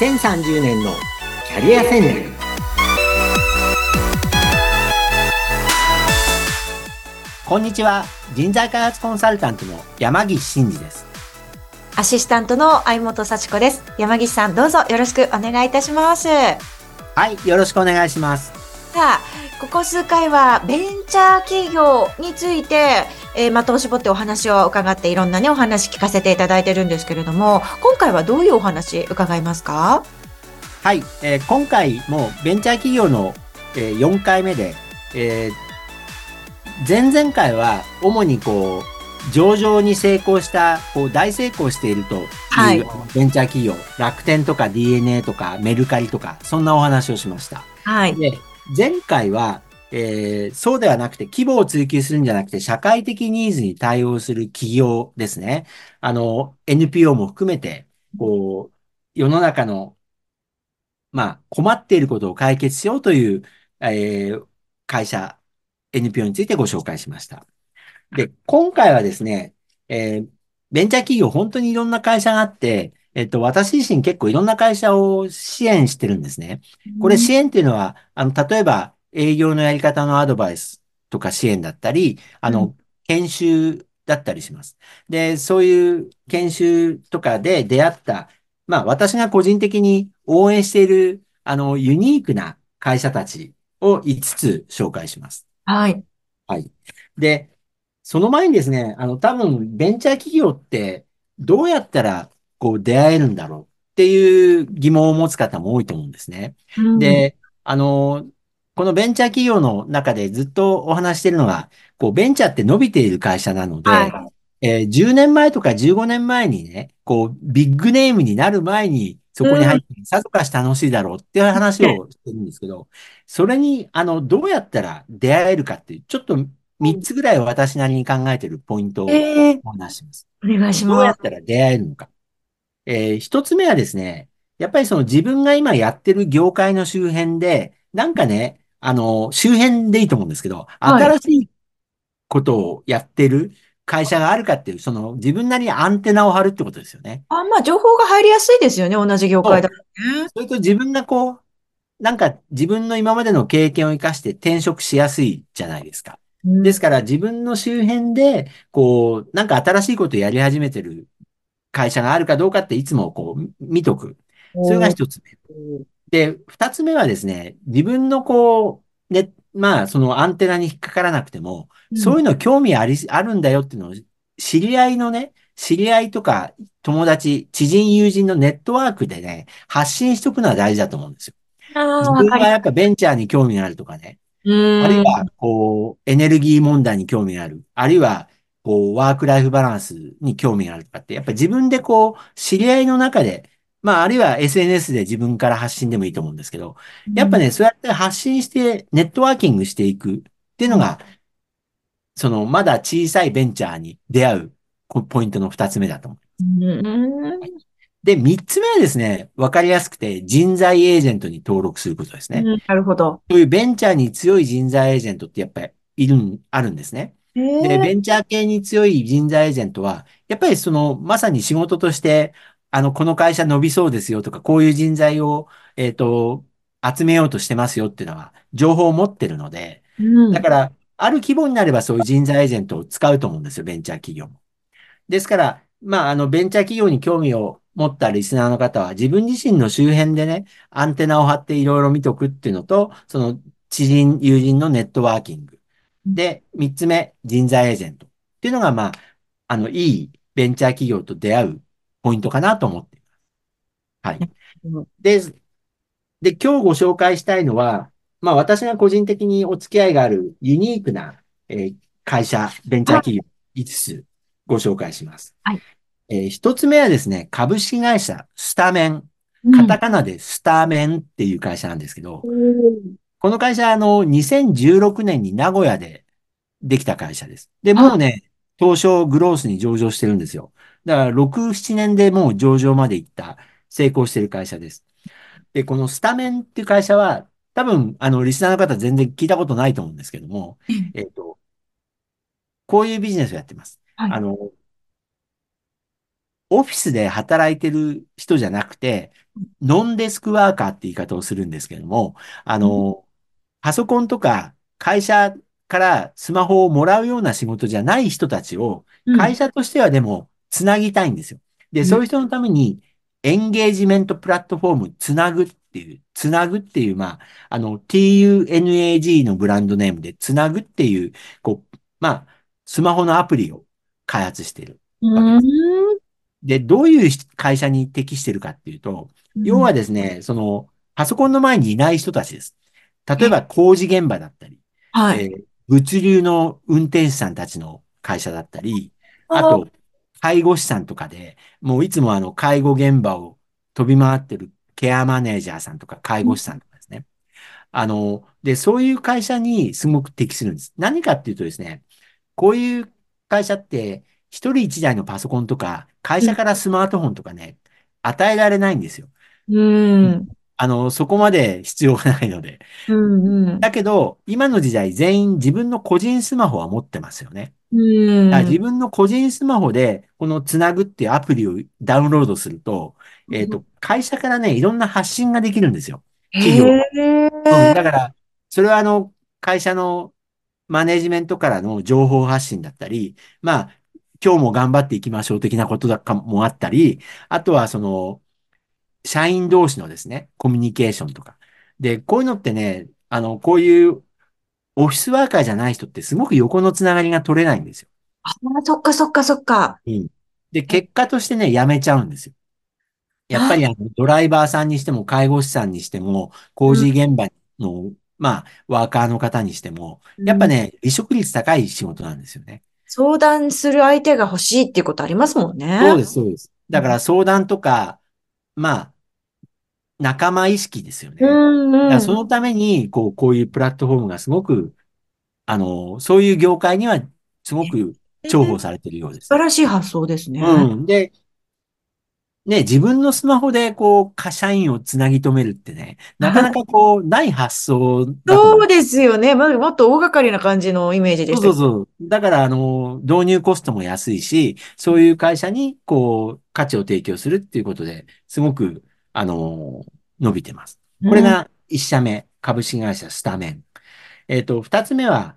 2030年のキャリア戦略。こんにちは。人材開発コンサルタントの山岸真嗣です。アシスタントの相本幸子です。山岸さんどうぞよろしくお願いいたします。はいよろしくお願いします。さあここ数回はベンチャー企業についてえー、的を絞ってお話を伺っていろんなねお話聞かせていただいてるんですけれども今回はどういうお話伺いますか？はい、えー、今回もベンチャー企業の、えー、4回目で、えー、前々回は主にこう上場に成功したこう大成功しているというベンチャー企業、はい、楽天とか DNA とかメルカリとかそんなお話をしました。はい、で前回はえー、そうではなくて、規模を追求するんじゃなくて、社会的ニーズに対応する企業ですね。あの、NPO も含めて、こう、世の中の、まあ、困っていることを解決しようという、えー、会社、NPO についてご紹介しました。で、今回はですね、えー、ベンチャー企業、本当にいろんな会社があって、えっと、私自身結構いろんな会社を支援してるんですね。これ支援っていうのは、あの、例えば、営業のやり方のアドバイスとか支援だったり、あの、研修だったりします。で、そういう研修とかで出会った、まあ私が個人的に応援している、あの、ユニークな会社たちを5つ紹介します。はい。はい。で、その前にですね、あの、多分ベンチャー企業ってどうやったらこう出会えるんだろうっていう疑問を持つ方も多いと思うんですね。うん、で、あの、このベンチャー企業の中でずっとお話しているのが、こう、ベンチャーって伸びている会社なので、はい、えー、10年前とか15年前にね、こう、ビッグネームになる前に、そこに入って、さぞかし楽しいだろうっていう話をしてるんですけど、それに、あの、どうやったら出会えるかっていう、ちょっと3つぐらい私なりに考えているポイントをお話します。えー、お願いします。どうやったら出会えるのか。えー、1つ目はですね、やっぱりその自分が今やってる業界の周辺で、なんかね、あの、周辺でいいと思うんですけど、新しいことをやってる会社があるかっていう、その自分なりにアンテナを張るってことですよね。あ、まあ、情報が入りやすいですよね、同じ業界だとね。それと自分がこう、なんか自分の今までの経験を生かして転職しやすいじゃないですか。うん、ですから自分の周辺で、こう、なんか新しいことをやり始めてる会社があるかどうかっていつもこう見とく。それが一つ目。で、二つ目はですね、自分のこう、ね、まあ、そのアンテナに引っかからなくても、うん、そういうの興味あり、あるんだよっていうのを、知り合いのね、知り合いとか友達、知人、友人のネットワークでね、発信しとくのは大事だと思うんですよ。自分がやっぱベンチャーに興味があるとかね。あるいは、こう、エネルギー問題に興味がある。あるいは、こう、ワークライフバランスに興味があるとかって、やっぱり自分でこう、知り合いの中でまあ、あるいは SNS で自分から発信でもいいと思うんですけど、やっぱね、そうやって発信してネットワーキングしていくっていうのが、その、まだ小さいベンチャーに出会うポイントの二つ目だと思う。で、三つ目はですね、わかりやすくて人材エージェントに登録することですね。なるほど。そういうベンチャーに強い人材エージェントってやっぱりいる、あるんですね。で、ベンチャー系に強い人材エージェントは、やっぱりその、まさに仕事として、あの、この会社伸びそうですよとか、こういう人材を、えっ、ー、と、集めようとしてますよっていうのは、情報を持ってるので、うん、だから、ある規模になればそういう人材エージェントを使うと思うんですよ、ベンチャー企業も。ですから、まあ、あの、ベンチャー企業に興味を持ったリスナーの方は、自分自身の周辺でね、アンテナを張っていろいろ見とくっていうのと、その、知人、友人のネットワーキング。で、三つ目、人材エージェント。っていうのが、まあ、あの、いいベンチャー企業と出会うポイントかなと思っています。はい。で、で、今日ご紹介したいのは、まあ私が個人的にお付き合いがあるユニークな、えー、会社、ベンチャー企業5つご紹介します。はい。えー、1つ目はですね、株式会社スタメン。カタカナでスタメンっていう会社なんですけど、うん、この会社、あの、2016年に名古屋でできた会社です。で、もうね、東証グロースに上場してるんですよ。だから、6、7年でもう上場まで行った、成功している会社です。で、このスタメンっていう会社は、多分、あの、リスナーの方全然聞いたことないと思うんですけども、えっと、こういうビジネスをやってます。はい、あの、オフィスで働いてる人じゃなくて、ノンデスクワーカーって言い方をするんですけども、あの、パソコンとか会社からスマホをもらうような仕事じゃない人たちを、うん。会社としてはでもつなぎたいんですよ。で、うんそういう人のために、エンゲージメントプラットフォーム、つなぐっていう、つなぐっていう、まあ、あの、TUNAG のブランドネームで、つなぐっていう、こう、まあ、スマホのアプリを開発しているうわけで。で、どういう会社に適してるかっていうと、要うんはですね、その、パソコンの前にいない人たちです。例ええ、ば工事現場だったり、はい。えー物流の運転手さんたちの会社だったり、ああと、介護士さんとかで、もういつもあの、介護現場を飛び回ってるケアマネージャーさんとか介護士さんとかですね。あの、で、そういう会社にすごく適するんです。何かっていうとですね、こういう会社って、一人一台のパソコンとか、会社からスマートフォンとかね、与えられないんですよ。うん。あの、そこまで必要がないので。うん。うん。だけど、今の時代全員自分の個人スマホは持ってますよね。うん。自分の個人スマホで、このつなぐっていうアプリをダウンロードすると、えっと、会社からね、いろんな発信ができるんですよ。企業。うん。え。だから、それはあの、会社のマネジメントからの情報発信だったり、まあ、今日も頑張っていきましょう的なことだかもあったり、あとはその、社員同士のですね、コミュニケーションとか。で、こういうのってね、あの、こういうオフィスワーカーじゃない人ってすごく横のつながりが取れないんですよ。あ、そっかそっかそっか。うん。で、え、結果としてね、辞めちゃうんですよ。やっぱあ、りあの、ドライバーさんにしても、介護士さんにしても、工うん。事現場の、まあ、ワーカーの方にしても、うんやっぱね、離職率高い仕事なんですよね。相談する相手が欲しいっていうことありますもんね。そうです、そうです。だかうんら相談とか、まあ、仲間意識ですようね。だからんうん。そのために、こう、こういうプラットフォームがすごく、あの、そういう業界にはすごくえー重宝されているようですね。素晴らしい発想ですね。うん。で、ね、自分のスマホで、こう、会社員をつなぎ止めるってね、なかなかこう、ない発想だと思う。そうですよね。まもっと大掛かりな感じのイメージでそうしたけそうそう。だから、あの、導入コストも安いし、そういう会社に、こう、価値を提供するっていうことで、すごく、あの、伸びてます。これが一社目、株式会社スタメン。えっと、二つ目は、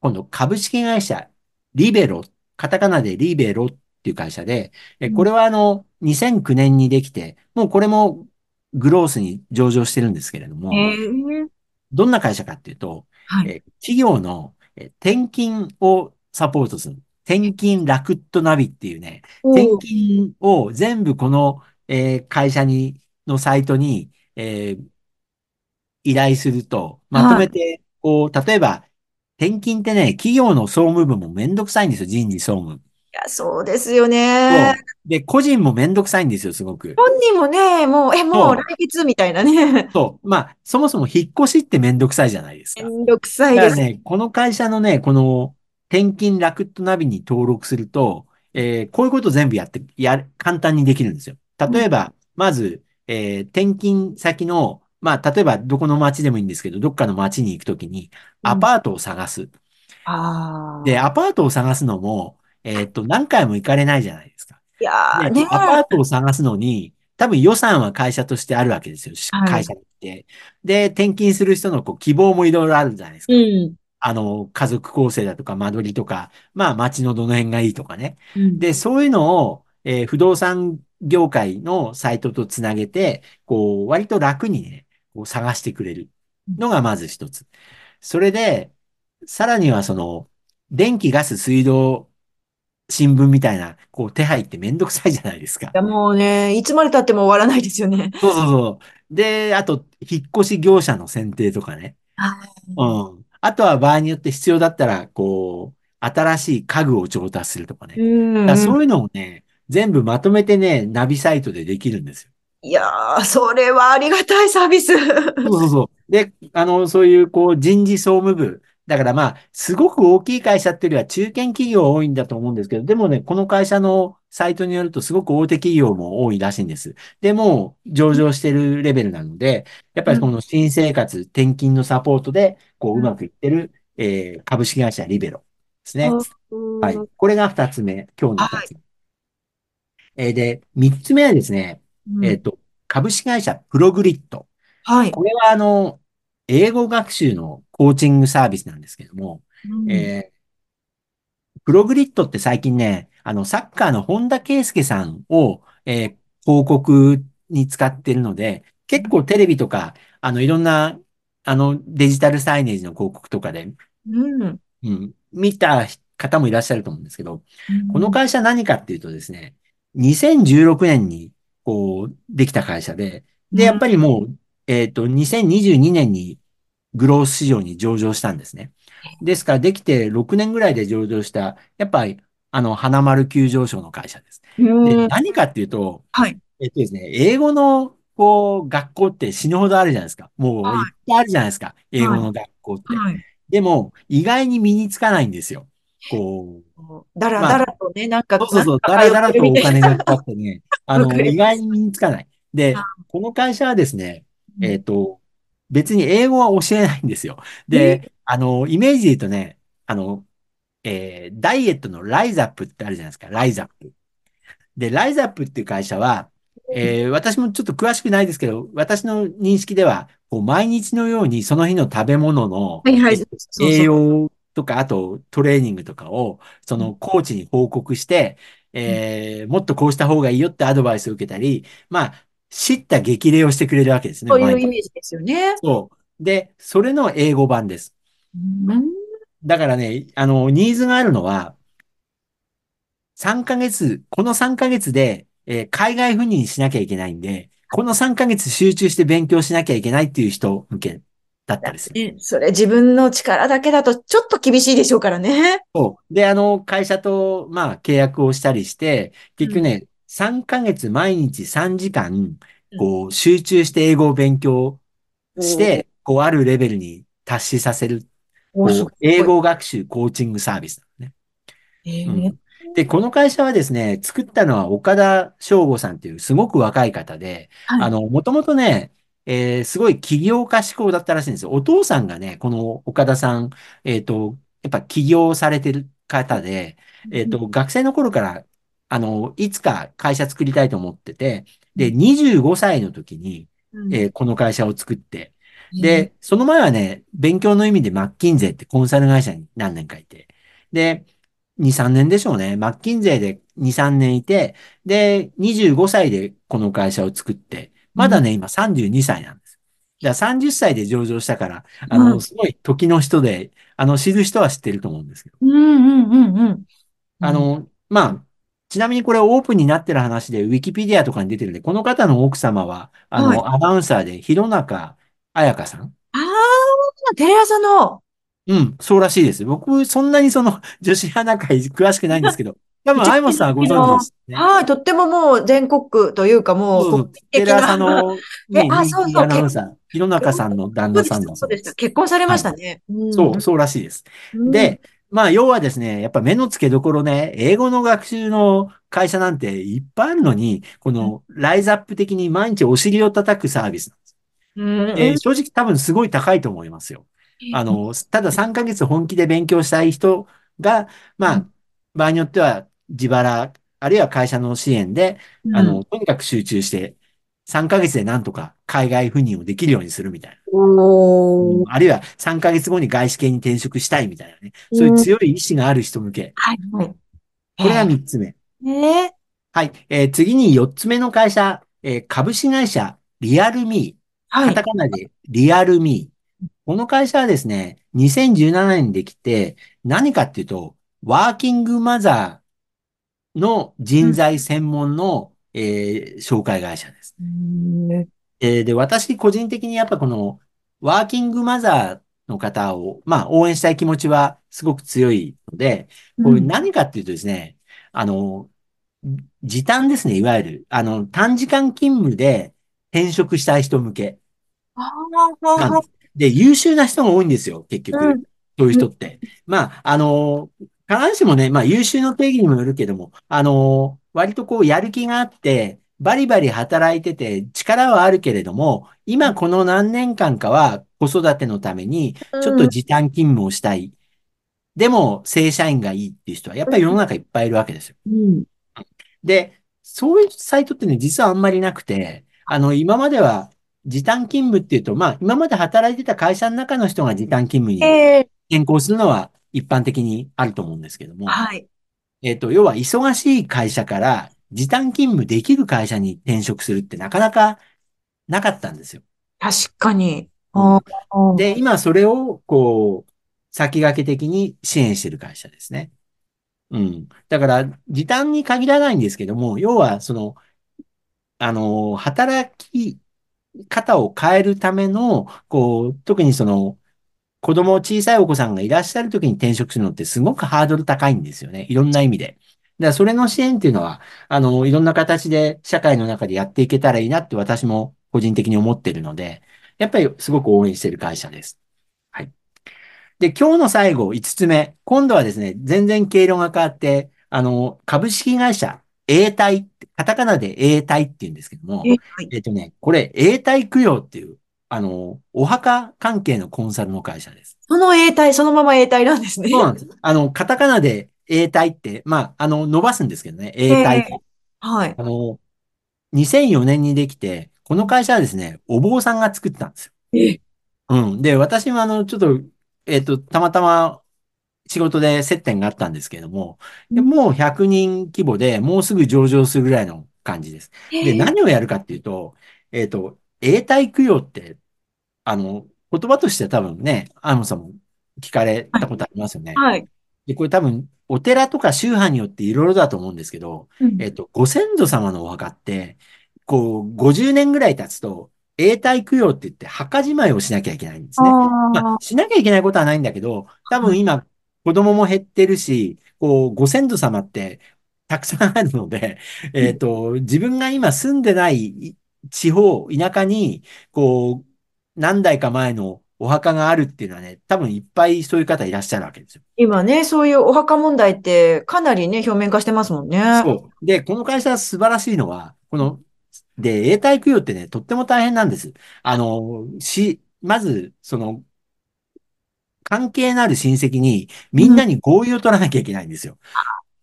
今度、株式会社リベロ、カタカナでリベロっていう会社で、え、これはあの、2009年にできて、もうこれもグロースに上場してるんですけれどえも、ー、どんな会社かっていうと、はい。え、企業のえ転勤をサポートする。転勤ラクットナビっていうね、転勤を全部この、えー会社に、のサイトに、えー依頼すると、まとはい。めて、こう、例えば、転勤ってね、企業の総務部もめんどくさいんですよ、人事総務。いや、そうですよね。で、個人もめんどくさいんですよ、すごく。本人もね、もう、え、もう来。月みたいなね。そう。まあ、そもそも引っ越しってめんどくさいじゃないですか。めんどくさいです。だからね、この会社のね、この転勤ラクットナビに登録すると、えーこういうこと全部やって、やる、簡単にできるんですよ。うん例えば、まず、えー転勤先の、まあ、例えばどこの町でもいいんですけど、どっかの町に行くときに、アうんパートを探す。で、ああ。アパートを探すのも、えーっと、何回も行かれないじゃないですか。いやねアパートを探すのに、多分予算は会社としてあるわけですよ。会社に行って。で、転勤する人のこう希望もいろいろあるじゃないですうか。ん。あの、家族構成だとか、間取りとか、まあ、街のどの辺がいいとかね。うん。で、そういうのを、えー不動産業界のサイトとつなげて、こう、割と楽にね、こう探してくれるのがまず一つ。それで、さらにはその、電気、ガス、水道、新聞みたいな、こう、手配ってめんどくさいじゃないですか。いや、もうね、いつまで経っても終わらないですよね。そうそうそう。で、あと、引っ越し業者の選定とかね。はうん。あとは場合によって必要だったら、こう、新しい家具を調達するとかね。うん。そういうのをね、全部まとめてね、ナビサイトでできるんですよ。いやー、それはありがたいサービス。そうそうそう。で、あの、そういう、こう、人事総務部。だからまあ、すごく大きい会社っていうよりは中堅企業多いんだと思うんですけど、でもね、この会社のサイトによるとすごく大手企業も多いらしいんです。でも、上場してるレベルなので、やっぱうん。りこの新生活、転勤のサポートで、こう、うまくいってる、えー株式会社リベロですね。はい。うんこれが二つ目。今日のはい。二つ目。えーで、三つ目はですね、うん。えっと、株式会社プログリッド。はい。これはあの、英語学習のコーチングサービスなんですけども、うん。えープログリッドって最近ね、あの、サッカーの本田圭佑さんを、えー広告に使ってるので、結構テレビとか、あの、いろんな、あの、デジタルサイネージの広告とかで、うん。うん、見た方もいらっしゃると思うんですけど、このうん。会社何かっていうとですね、2016年に、こう、できた会社で、で、やっぱりもう、えっと、2022年にグロース市場に上場したんですね。ですから、できて6年ぐらいで上場した、やっぱり、あの、花丸急上昇の会社です。で、うん何かっていうと、はい。えっとですね、英語の、こう、学校って死ぬほどあるじゃないですか。もういっはぱいあるじゃないですか。い。はい。英語の学校って。はい。でも、意外に身につかないんですよ。こだらう、まあ、だらとね、なんか、そうそうそう、だらだら。とお金がかかってね、あの。意外に身につかない。で、あこの会社はですね、うんえっと、別に英語は教えないんですよ。え、で、あの、イメージで言うとね、あの、えーダイエットのライザップってあるじゃないですか、ライザップ。で、ライザップっていう会社は、えー私もちょっと詳しくないですけど、私の認識では、こう毎日のようにその日の食べ物の。栄養とか、あとトレーニングとかを、そうんのコーチに報告して、うんえーもっとこうした方がいいよってアドバイスを受けたり、まあ、知った激励をしてくれるわけですね、そういう。イメージですよね。そう。で、それの英語版です。うんだからね、あの、ニーズがあるのは、3ヶ月、この3ヶ月で、えー海外赴任しなきゃいけないんで、この3ヶ月集中して勉強しなきゃいけないっていう人向けだったりする。ね、それ自分の力だけだとちょっと厳しいでしょうからね。そう。で、あの、会社と、まあ、契約をしたりして、うん。結局ね、3ヶ月毎日3時間、うん。こう、集中して英語を勉強して、こう、あるレベルに達しさせる、英。語学習コーチングサービスなのね。で、この会社はですね、作ったのは岡田翔吾さんっていうすごく若い方で、はい。あの、もともとね、えーすごい起業家志向だったらしいんですよ。お父さんがね、この岡田さん、えっと、やっぱ起業されてる方で、えっと、学生の頃から、あの、いつか会社作りたいと思ってて、で、うん。25歳の時に、うん。えーこの会社を作って、えー、で、その前はね、勉強の意味でマッキンゼーってコンサル会社に何年かいて、で、2、3年でしょうね。マッキンゼーで2、3年いて、で、25歳でこの会社を作って、うん。まだね、今32歳なんです。だから30歳で上場したから、あの、うん。すごい時の人で、あの、知る人は知ってると思うんですけど。うん。うん。うん。うん。あの、まあ、ちなみにこれオープンになってる話で、ウィキペディアとかに出てるんで、この方の奥様は、あはい。の、アナウンサーで、弘中彩香さん？ああ、テレ朝の、うん、そうらしいです。僕、そんなにその女子ア会詳しくないんですけど、多分、うち相本さんはご存知での、すね。はい、とってももう全国区というかもそうそう、テレ朝のえ、ね、あ、そうそう、結 アナウンサー、弘中さんの旦那さんそうでした、そうでした。だそうです。結婚されまはい。したね。うん、そう、そうらしいです。うん、で、まあ、要はですね、やっぱ目の付けどころね、英語の学習の会社なんていっぱいあるのに、このライズアップ的に毎日お尻を叩くサービスなんです。うん、正直多分すごい高いと思いますよ。あの、ただ3ヶ月本気で勉強したい人が、まあ、場合によっては自腹、あるいは会社の支援で、うん。あの、とにかく集中して、3ヶ月でなんとか海外赴任をできるようにするみたいな。あるいは3ヶ月後に外資系に転職したいみたいなね。そういううん、強い意志がある人向け。はい、はい。これがえ3つ目。ー、えはい。えー次に4つ目の会社、えー株式会社リアルミー。はい。カタカナでリアルミー。この会社はですね、2017年にできて、何かっていうと、ワーキングマザーのうん、人材専門の、えー紹介会社です。うん、えーで、私個人的にやっぱこのワーキングマザーの方を、まあ応援したい気持ちはすごく強いので、これうん。何かっていうとですね、あの、時短ですね、いわゆる。あの、短時間勤務で転職したい人向け。で優秀な人が多いんですよ、結局。うん、そういううん、人って。まあ、あの、必ずしもね、まあ、優秀の定義にもよるけども、あの、割とこう、やる気があって、バリバリ働いてて、力はあるけれども、今この何年間かは子育てのために、ちょっとうん、時短勤務をしたい。でも、正社員がいいっていう人は、やっぱり世の中いっぱいいるわけですよ。うん、で、そういうサイトってね、実はあんまりなくて、あの、今までは時短勤務っていうと、まあ、今まで働いてた会社の中の人が時短勤務にええ変更するのは一般的にあると思うんですけども、はい。えっと、要は忙しい会社から時短勤務できる会社に転職するってなかなかなかったんですよ。確かに。うんで、今それを、こう、先駆け的に支援してる会社ですね。うん。だから、時短に限らないんですけども、要は、その、あの、働き方を変えるための、こう、特にその、子供、小さいお子さんがいらっしゃるときに転職するのってすごくハードル高いんですよね。いろんな意味で。だからそれの支援っていうのは、あの、いろんな形で社会の中でやっていけたらいいなって私も個人的に思ってるので、やっぱりすごく応援してる会社です。はい。で、今日の最後、5つ目。今度はですね、全然経路が変わって、あの、株式会社、永代、カタカナで永代って言うんですけども、えっとね、これ、永代供養っていう、あの、お墓関係のコンサルの会社です。その永代、そのまま永代なんですね。そうなんです。あの、カタカナで永代って、まあ、あの、伸ばすんですけどね、永代って。はい。あの、2004年にできて、この会社はですね、お坊さんが作ったんですよ。えうん。で、私もあの、ちょっと、えっと、たまたま仕事で接点があったんですけども、でもう100人規模でもうすぐ上場するぐらいの感じです。で、何をやるかっていうと、えっと、永代供養って、あの、言葉として多分ね、アームさんも聞かれたことありますよね。はい。で、これ多分、お寺とか宗派によっていろいろだと思うんですけど、うんえっと、ご先祖様のお墓って、こう、50年ぐらい経つと、永代供養って言って墓じまいをしなきゃいけないんですね。まあ、しなきゃいけないことはないんだけど、多分今、子供も減ってるし、こう、ご先祖様ってたくさんあるので、えっと、自分が今住んでない地方、田舎に、こう、何代か前のお墓があるっていうのはね、多分いっぱいそういう方いらっしゃるわけですよ。今ね、そういうお墓問題ってかなりね、表面化してますもんね。そう。で、この会社素晴らしいのは、この、で、永代供養ってね、とっても大変なんです。あの、し、まず、その、関係のある親戚に、みんなに合意を取らなきゃいけないんですよ。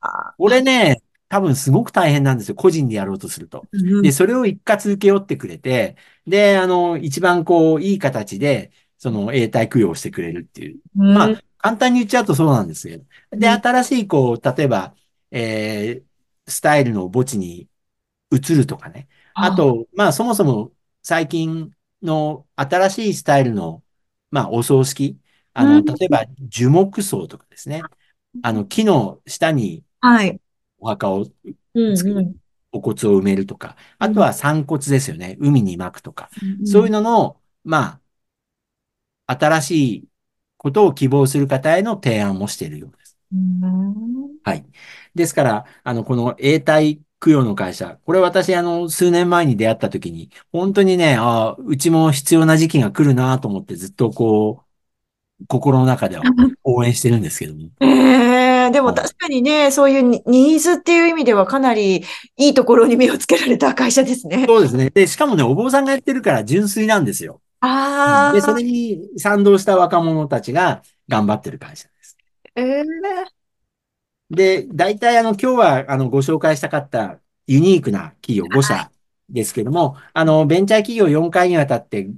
あこれね、多分すごく大変なんですよ。個人でやろうとすると。うんで、それを一括請け負ってくれて、で、あの、一番こう、いい形で、その、永代供養をしてくれるっていう。うんまあ、簡単に言っちゃうとそうなんですよ。で、うん新しい、こう、例えば、えー、スタイルの墓地に移るとかね。あと、まあ、そもそも最近の新しいスタイルの、まあ、お葬式。あの、うん例えば、樹木葬とかですね。あの、木の下にはい。お墓を、うん作るお骨を埋めるとか。あとは散骨ですよね。海に撒くとか。そういうのの、まあ、新しいことを希望する方への提案もしているようです。うんはい。ですから、あの、この永代供養の会社、これ私、あの、数年前に出会った時に、本当にね、ああ、うちも必要な時期が来るなと思ってずっとこう、心の中では 応援してるんですけども。ええでもはい確かにね、そういうニニーズっていう意味ではかなりいいところに目をつけられた会社ですね。そうですね。で、しかもね、お坊さんがやってるから純粋なんですよ。ああ。で、それに賛同した若者たちが頑張ってる会社です。ええで、大体あの、今日はあの、ご紹介したかったユニークな企業5社ですけども、あの、ベンチャー企業4回にわたって、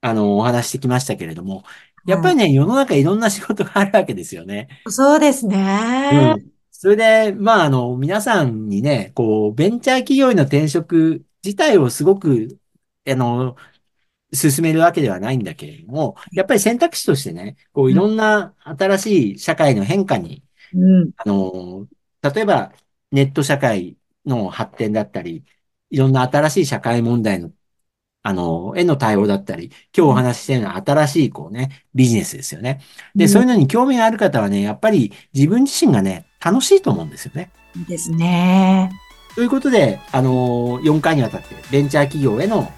あの、お話してきましたけれども、やっぱりね、世の中いろんな仕事があるわけですよね。そうですうね。ん。それで、まあ、あの、皆さんにね、こう、ベンチャー企業への転職自体をすごく、あの、進めるわけではないんだけれども、やっぱり選択肢としてね、こう、いろんな新しい社会の変化にうん。あの、例えばネット社会の発展だったり、いろんな新しい社会問題の、あの、への対応だったり、今日お話ししたような新しい、こうね、ビジネスですよね。で、うんそういうのに興味がある方はね、やっぱり自分自身がね、楽しいと思うんですよね。ですね。ということで、あの、4回にわたってベンチャー企業への、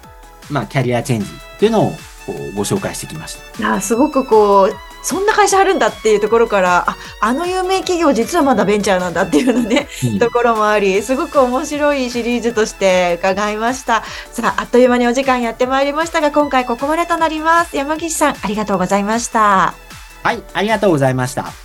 まあ、キャリアチェンジというのをこうご紹介してきました。いや、すごくこう、そんな会社あるんだっていうところから、あ、あの有名企業実はまだベンチャーなんだっていうのね、うんところもあり、すごく面白いシリーズとして伺いました。さあ、あっという間にお時間やってまいりましたが、今回ここまでとなります。山岸さん、ありがとうございました。はい、ありがとうございました。